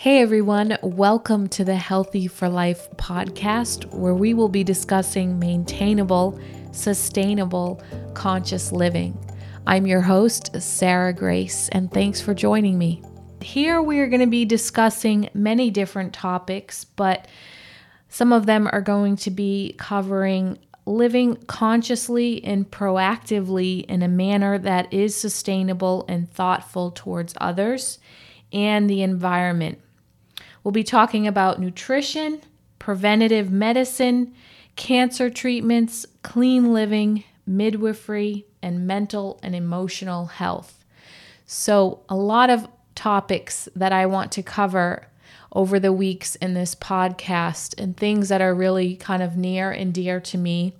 Hey everyone, welcome to the Healthy for Life podcast, where we will be discussing maintainable, sustainable, conscious living. I'm your host, Sarah Grace, and thanks for joining me. Here we are going to be discussing many different topics, but some of them are going to be covering living consciously and proactively in a manner that is sustainable and thoughtful towards others and the environment. We'll be talking about nutrition, preventative medicine, cancer treatments, clean living, midwifery, and mental and emotional health. So, a lot of topics that I want to cover over the weeks in this podcast and things that are really kind of near and dear to me,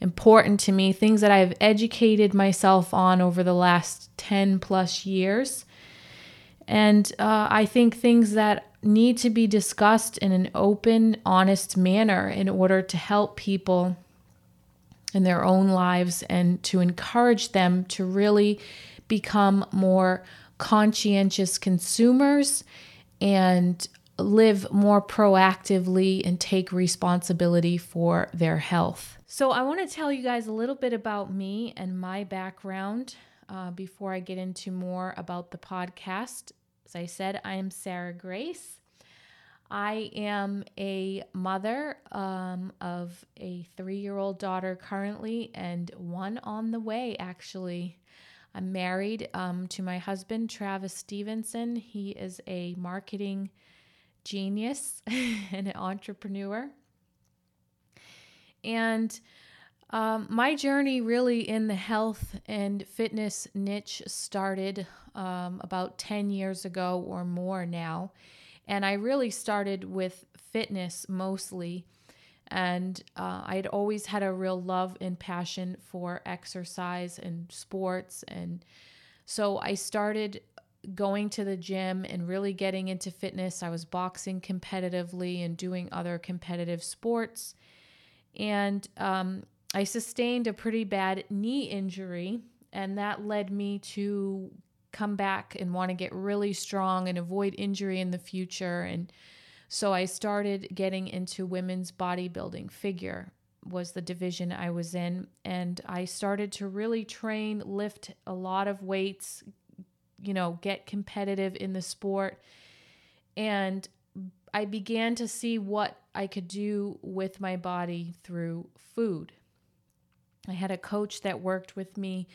important to me, things that I've educated myself on over the last 10 plus years. And uh, I think things that need to be discussed in an open, honest manner in order to help people in their own lives and to encourage them to really become more conscientious consumers and live more proactively and take responsibility for their health. So, I want to tell you guys a little bit about me and my background uh, before I get into more about the podcast. As I said, I am Sarah Grace. I am a mother um, of a three year old daughter currently and one on the way, actually. I'm married um, to my husband, Travis Stevenson. He is a marketing genius and an entrepreneur. And um, my journey really in the health and fitness niche started um, about 10 years ago or more now. And I really started with fitness mostly. And uh, I had always had a real love and passion for exercise and sports. And so I started going to the gym and really getting into fitness. I was boxing competitively and doing other competitive sports. And um, I sustained a pretty bad knee injury, and that led me to come back and want to get really strong and avoid injury in the future. And so I started getting into women's bodybuilding. Figure was the division I was in. And I started to really train, lift a lot of weights, you know, get competitive in the sport. And I began to see what I could do with my body through food. I had a coach that worked with me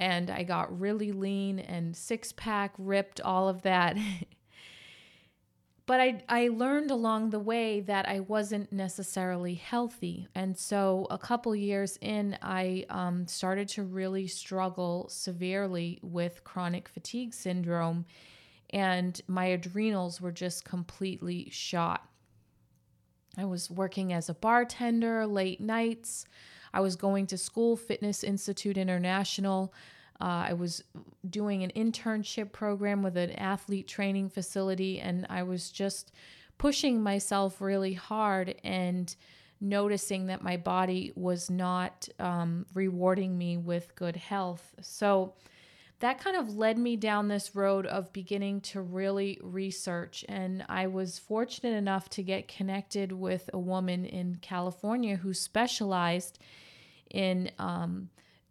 and I got really lean and six pack, ripped, all of that. but I, I learned along the way that I wasn't necessarily healthy. And so a couple years in, I um, started to really struggle severely with chronic fatigue syndrome, and my adrenals were just completely shot. I was working as a bartender late nights. I was going to school, Fitness Institute International. Uh, I was doing an internship program with an athlete training facility, and I was just pushing myself really hard and noticing that my body was not um, rewarding me with good health. So that kind of led me down this road of beginning to really research. And I was fortunate enough to get connected with a woman in California who specialized in um,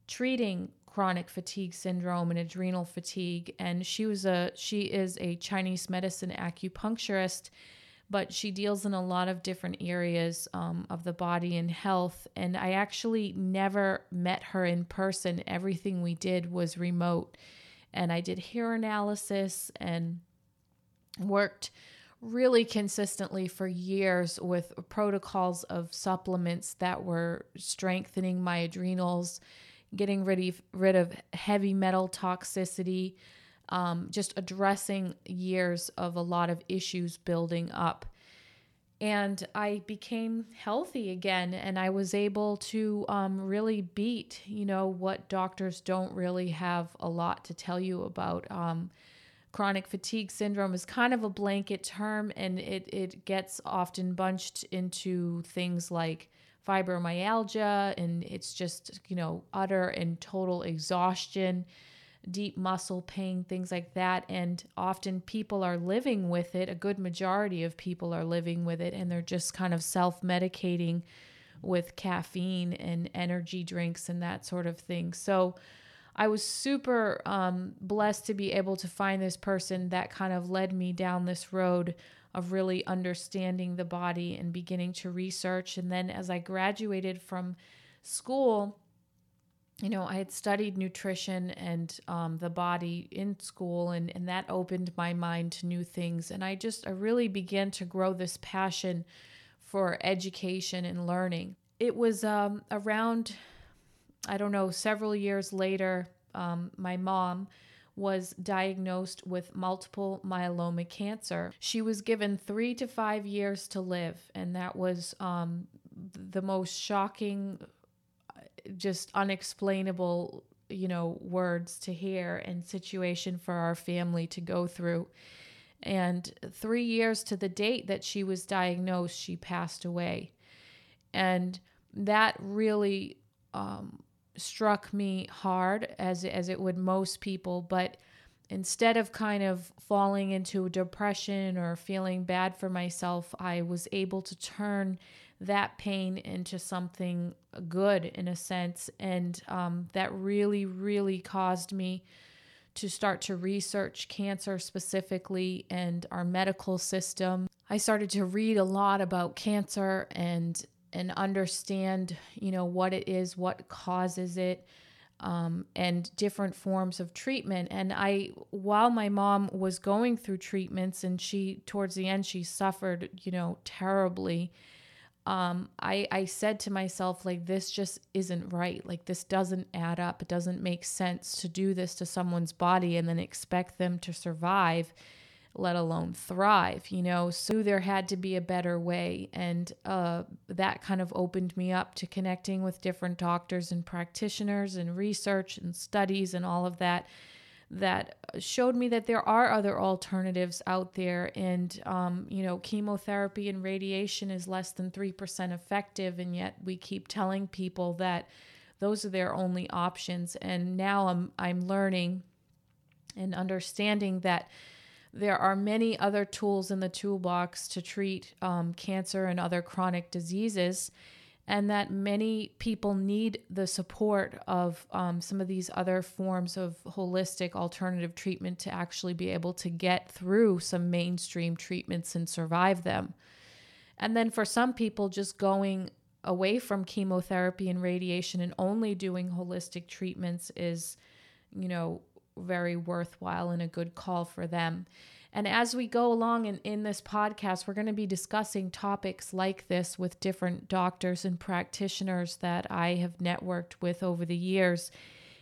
treating chronic fatigue syndrome and adrenal fatigue and she was a she is a chinese medicine acupuncturist but she deals in a lot of different areas um, of the body and health. And i actually never met her in person. Everything we did was remote. And i did hair analysis and worked really consistently for years with protocols of supplements that were strengthening my adrenals, getting rid of, rid of heavy metal toxicity, um, just addressing years of a lot of issues building up. And I became healthy again, and I was able to um, really beat, you know, what doctors don't really have a lot to tell you about. Um, chronic fatigue syndrome is kind of a blanket term and it, it gets often bunched into things like fibromyalgia and it's just you know utter and total exhaustion deep muscle pain, things like that. And often people are living with it. A good majority of people are living with it, and they're just kind of self medicating with caffeine and energy drinks and that sort of thing. So I was super um, blessed to be able to find this person that kind of led me down this road of really understanding the body and beginning to research. And then as I graduated from school, you know, I had studied nutrition and um, the body in school, and, and that opened my mind to new things. And I just, I really began to grow this passion for education and learning. It was um, around, I don't know, several years later, um, my mom was diagnosed with multiple myeloma cancer. She was given three to five years to live, and that was um, the most shocking just unexplainable, you know, words to hear and situation for our family to go through. And three years to the date that she was diagnosed, she passed away. And that really um, struck me hard, as, as it would most people. But instead of kind of falling into depression or feeling bad for myself, I was able to turn that pain into something good in a sense. And um, that really, really caused me to start to research cancer specifically and our medical system. I started to read a lot about cancer and and understand, you know, what it is, what causes it, um, and different forms of treatment. And I, while my mom was going through treatments, and she towards the end she suffered, you know, terribly um, I, I said to myself, like, this just isn't right. Like, this doesn't add up. It doesn't make sense to do this to someone's body and then expect them to survive, let alone thrive, you know? So there had to be a better way. And uh, that kind of opened me up to connecting with different doctors and practitioners and research and studies and all of that that showed me that there are other alternatives out there. And, um, you know, chemotherapy and radiation is less than 3% effective. And yet we keep telling people that those are their only options. And now I'm, I'm learning and understanding that there are many other tools in the toolbox to treat um, cancer and other chronic diseases and that many people need the support of um, some of these other forms of holistic alternative treatment to actually be able to get through some mainstream treatments and survive them. And then for some people, just going away from chemotherapy and radiation and only doing holistic treatments is, you know, very worthwhile and a good call for them. And as we go along in, in this podcast, we're going to be discussing topics like this with different doctors and practitioners that I have networked with over the years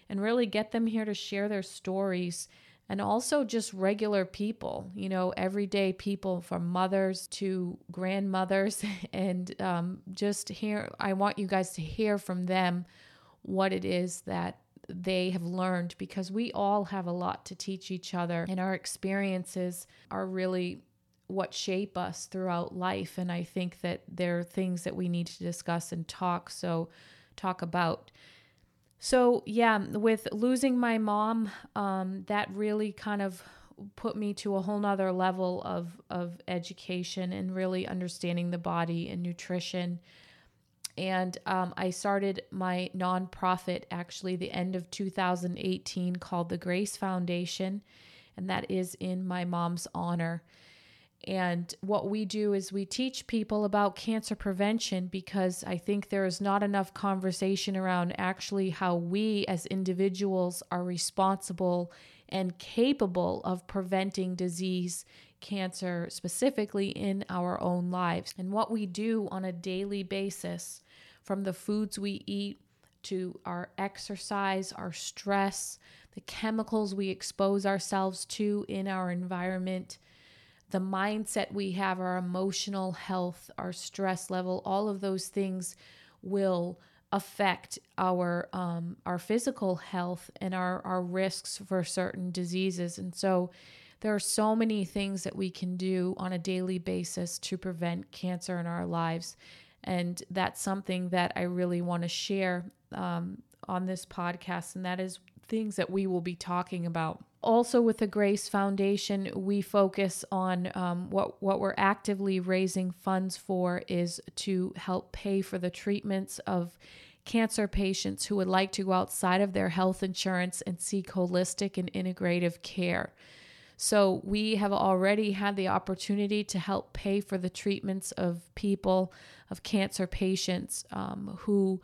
and really get them here to share their stories and also just regular people, you know, everyday people from mothers to grandmothers. And um, just hear, I want you guys to hear from them what it is that they have learned because we all have a lot to teach each other, and our experiences are really what shape us throughout life. And I think that there are things that we need to discuss and talk. So, talk about. So, yeah, with losing my mom, um, that really kind of put me to a whole nother level of, of education and really understanding the body and nutrition and um, I started my nonprofit actually the end of 2018 called the Grace Foundation, and that is in my mom's honor. And what we do is we teach people about cancer prevention because I think there is not enough conversation around actually how we as individuals are responsible and capable of preventing disease, cancer specifically in our own lives, and what we do on a daily basis from the foods we eat to our exercise, our stress, the chemicals we expose ourselves to in our environment, the mindset we have, our emotional health, our stress level, all of those things will affect our um, our physical health and our, our risks for certain diseases. And so there are so many things that we can do on a daily basis to prevent cancer in our lives. And that's something that I really want to share um, on this podcast. And that is things that we will be talking about. Also, with the Grace Foundation, we focus on um, what what we're actively raising funds for is to help pay for the treatments of cancer patients who would like to go outside of their health insurance and seek holistic and integrative care. So, we have already had the opportunity to help pay for the treatments of people, of cancer patients um, who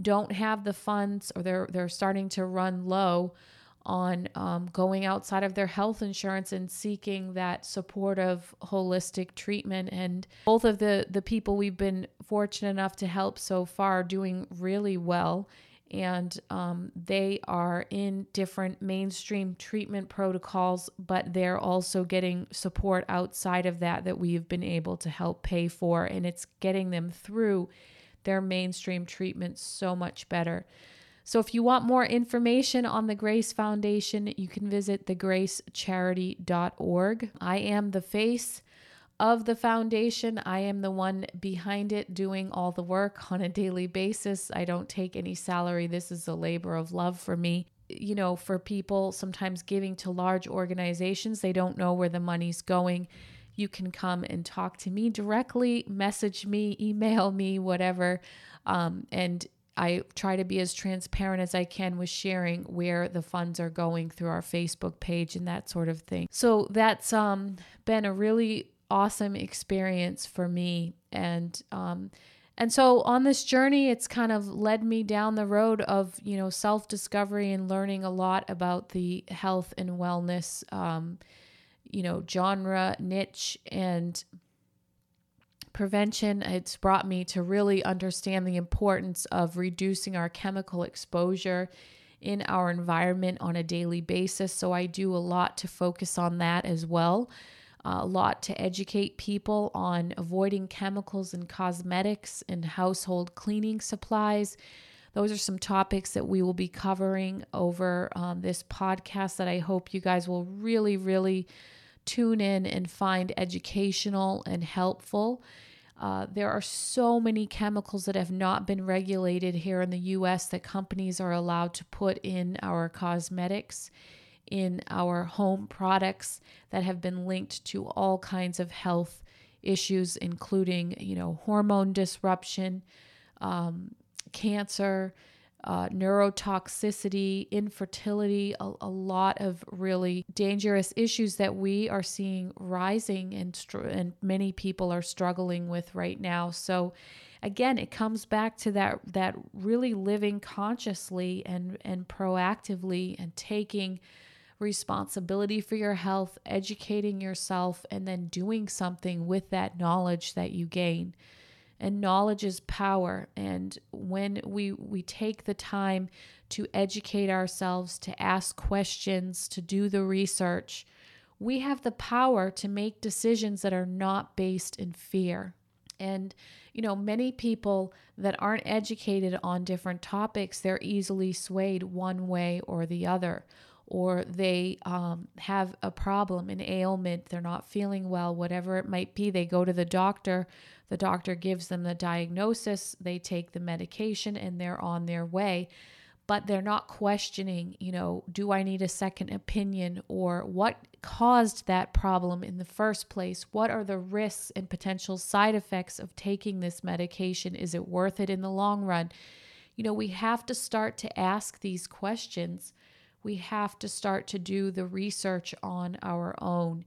don't have the funds or they're, they're starting to run low on um, going outside of their health insurance and seeking that supportive holistic treatment. And both of the the people we've been fortunate enough to help so far doing really well and um, they are in different mainstream treatment protocols, but they're also getting support outside of that that we've been able to help pay for, and it's getting them through their mainstream treatment so much better. So, if you want more information on the Grace Foundation, you can visit thegracecharity.org. I am the face of the foundation. I am the one behind it doing all the work on a daily basis. I don't take any salary. This is a labor of love for me. You know, for people sometimes giving to large organizations, they don't know where the money's going. You can come and talk to me directly, message me, email me, whatever. Um, and I try to be as transparent as I can with sharing where the funds are going through our Facebook page and that sort of thing. So that's um, been a really awesome experience for me. And um and so on this journey it's kind of led me down the road of you know self-discovery and learning a lot about the health and wellness um you know genre niche and prevention. It's brought me to really understand the importance of reducing our chemical exposure in our environment on a daily basis. So i do a lot to focus on that as well a lot to educate people on avoiding chemicals in cosmetics and household cleaning supplies. Those are some topics that we will be covering over um, this podcast that I hope you guys will really, really tune in and find educational and helpful. Uh, there are so many chemicals that have not been regulated here in the US that companies are allowed to put in our cosmetics in our home products that have been linked to all kinds of health issues, including, you know, hormone disruption, um, cancer, uh, neurotoxicity, infertility, a, a, lot of really dangerous issues that we are seeing rising and, str- and many people are struggling with right now. So, again, it comes back to that that really living consciously and and proactively and taking responsibility for your health, educating yourself, and then doing something with that knowledge that you gain. And knowledge is power. And when we, we take the time to educate ourselves, to ask questions, to do the research, we have the power to make decisions that are not based in fear. And, you know, many people that aren't educated on different topics, they're easily swayed one way or the other or they um, have a problem, an ailment, they're not feeling well, whatever it might be, they go to the doctor. The doctor gives them the diagnosis, they take the medication, and they're on their way. But they're not questioning, you know, do I need a second opinion or what caused that problem in the first place? What are the risks and potential side effects of taking this medication? Is it worth it in the long run? You know, we have to start to ask these questions we have to start to do the research on our own.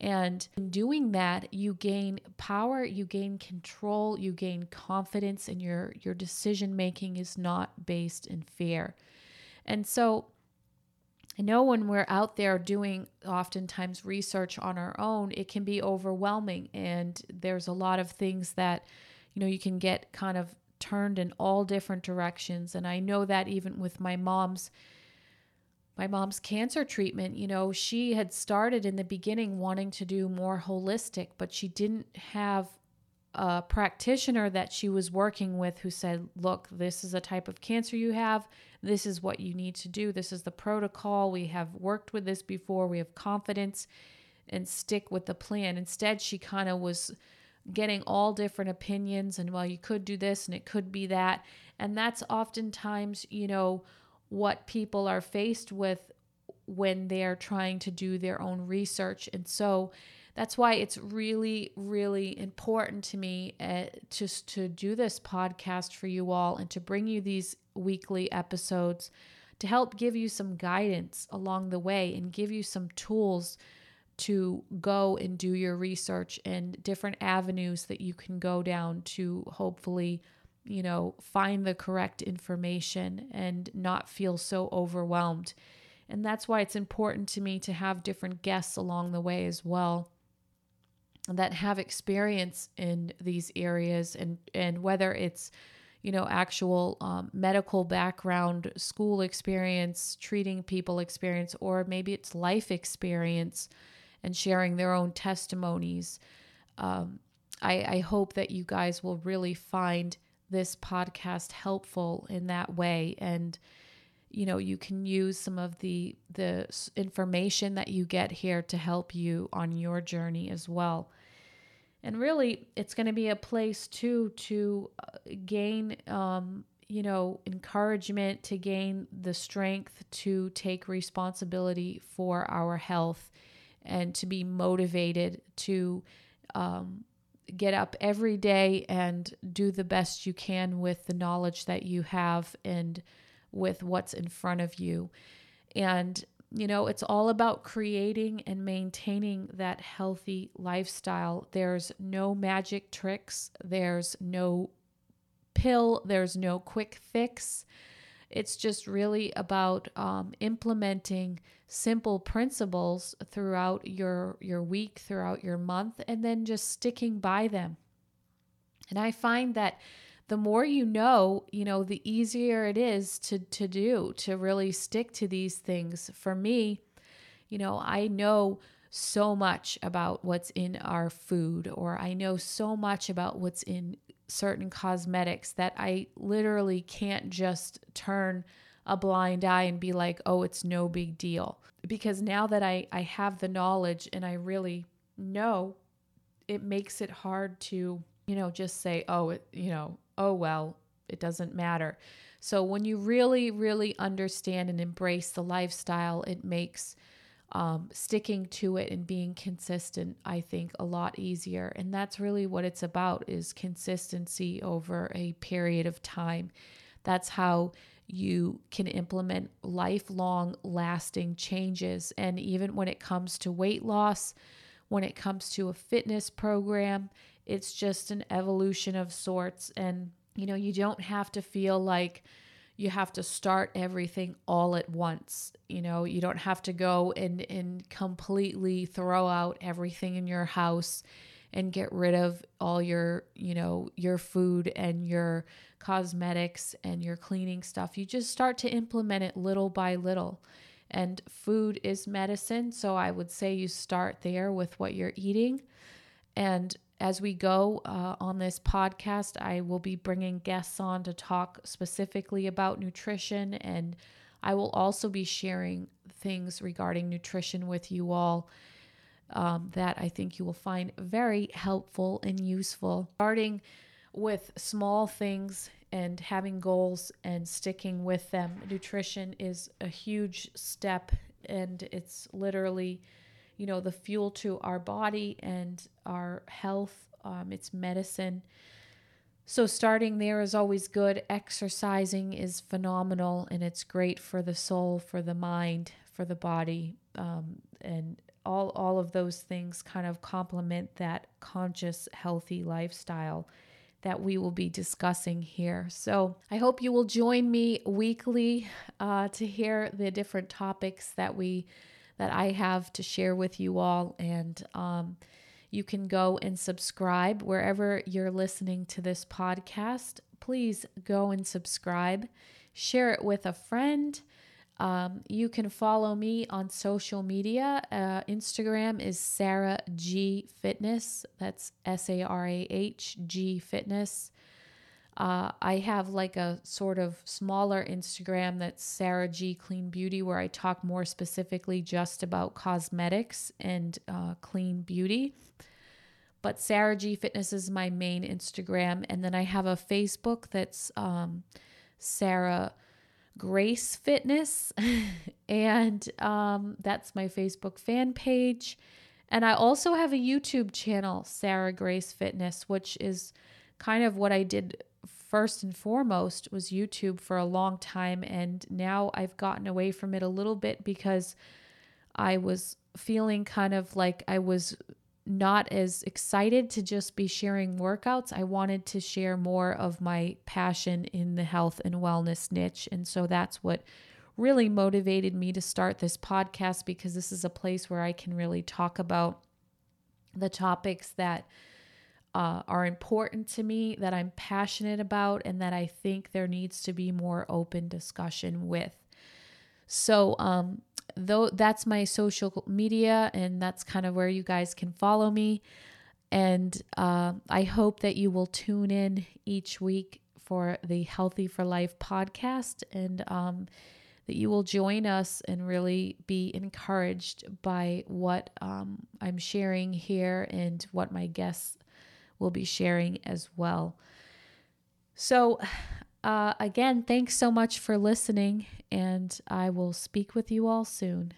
And in doing that, you gain power, you gain control, you gain confidence, and your, your decision making is not based in fear. And so I know when we're out there doing oftentimes research on our own, it can be overwhelming. And there's a lot of things that, you know, you can get kind of turned in all different directions. And I know that even with my mom's my mom's cancer treatment, you know, she had started in the beginning wanting to do more holistic, but she didn't have a practitioner that she was working with who said, Look, this is a type of cancer you have. This is what you need to do. This is the protocol. We have worked with this before. We have confidence and stick with the plan. Instead, she kind of was getting all different opinions and, well, you could do this and it could be that. And that's oftentimes, you know, what people are faced with when they're trying to do their own research. And so that's why it's really, really important to me uh, just to do this podcast for you all and to bring you these weekly episodes to help give you some guidance along the way and give you some tools to go and do your research and different avenues that you can go down to hopefully you know find the correct information and not feel so overwhelmed. And that's why it's important to me to have different guests along the way as well that have experience in these areas and and whether it's you know actual um, medical background school experience treating people experience or maybe it's life experience and sharing their own testimonies um, I, I hope that you guys will really find this podcast helpful in that way. And you know you can use some of the the information that you get here to help you on your journey as well. And really it's going to be a place too to uh, gain um, you know encouragement to gain the strength to take responsibility for our health and to be motivated to um, get up every day and do the best you can with the knowledge that you have and with what's in front of you. And, you know, it's all about creating and maintaining that healthy lifestyle. There's no magic tricks, there's no pill, there's no quick fix. It's just really about um, implementing simple principles throughout your your week, throughout your month, and then just sticking by them. And I find that the more you know, you know, the easier it is to to do, to really stick to these things. For me, you know, I know so much about what's in our food or I know so much about what's in certain cosmetics that I literally can't just turn a blind eye and be like, "Oh, it's no big deal." Because now that I I have the knowledge and I really know, it makes it hard to, you know, just say, "Oh, it, you know, oh well, it doesn't matter. So when you really, really understand and embrace the lifestyle, it makes um, sticking to it and being consistent, I think, a lot easier. And that's really what it's about is consistency over a period of time. That's how you can implement lifelong lasting changes. And even when it comes to weight loss, when it comes to a fitness program, it's just an evolution of sorts. And, you know, you don't have to feel like you have to start everything all at once. You know, you don't have to go and, and completely throw out everything in your house and get rid of all your, you know, your food and your cosmetics and your cleaning stuff. You just start to implement it little by little. And food is medicine. So I would say you start there with what you're eating. And as we go uh, on this podcast, I will be bringing guests on to talk specifically about nutrition, and I will also be sharing things regarding nutrition with you all um, that I think you will find very helpful and useful. Starting with small things and having goals and sticking with them. Nutrition is a huge step, and it's literally you know, the fuel to our body and our health. Um, it's medicine. So, starting there is always good. Exercising is phenomenal and it's great for the soul, for the mind, for the body. Um, and all, all of those things kind of complement that conscious, healthy lifestyle that we will be discussing here. So, I hope you will join me weekly uh, to hear the different topics that we that I have to share with you all. And um, you can go and subscribe wherever you're listening to this podcast. Please go and subscribe, share it with a friend. Um, you can follow me on social media. Uh, Instagram is Sarah G Fitness. That's S A R A H G Fitness. Uh, I have like a sort of smaller Instagram that's Sarah G Clean Beauty, where I talk more specifically just about cosmetics and uh, clean beauty. But Sarah G Fitness is my main Instagram. And then I have a Facebook that's um, Sarah Grace Fitness, and um, that's my Facebook fan page. And I also have a YouTube channel, Sarah Grace Fitness, which is kind of what I did first and foremost was YouTube for a long time and now I've gotten away from it a little bit because I was feeling kind of like I was not as excited to just be sharing workouts. I wanted to share more of my passion in the health and wellness niche. And so that's what really motivated me to start this podcast because this is a place where I can really talk about the topics that uh, are important to me, that I'm passionate about, and that I think there needs to be more open discussion with. So, um, though that's my social media, and that's kind of where you guys can follow me. And uh, I hope that you will tune in each week for the Healthy for Life podcast and um, that you will join us and really be encouraged by what um, I'm sharing here and what my guests will be sharing as well. So, uh, again, thanks so much for listening, and I will speak with you all soon.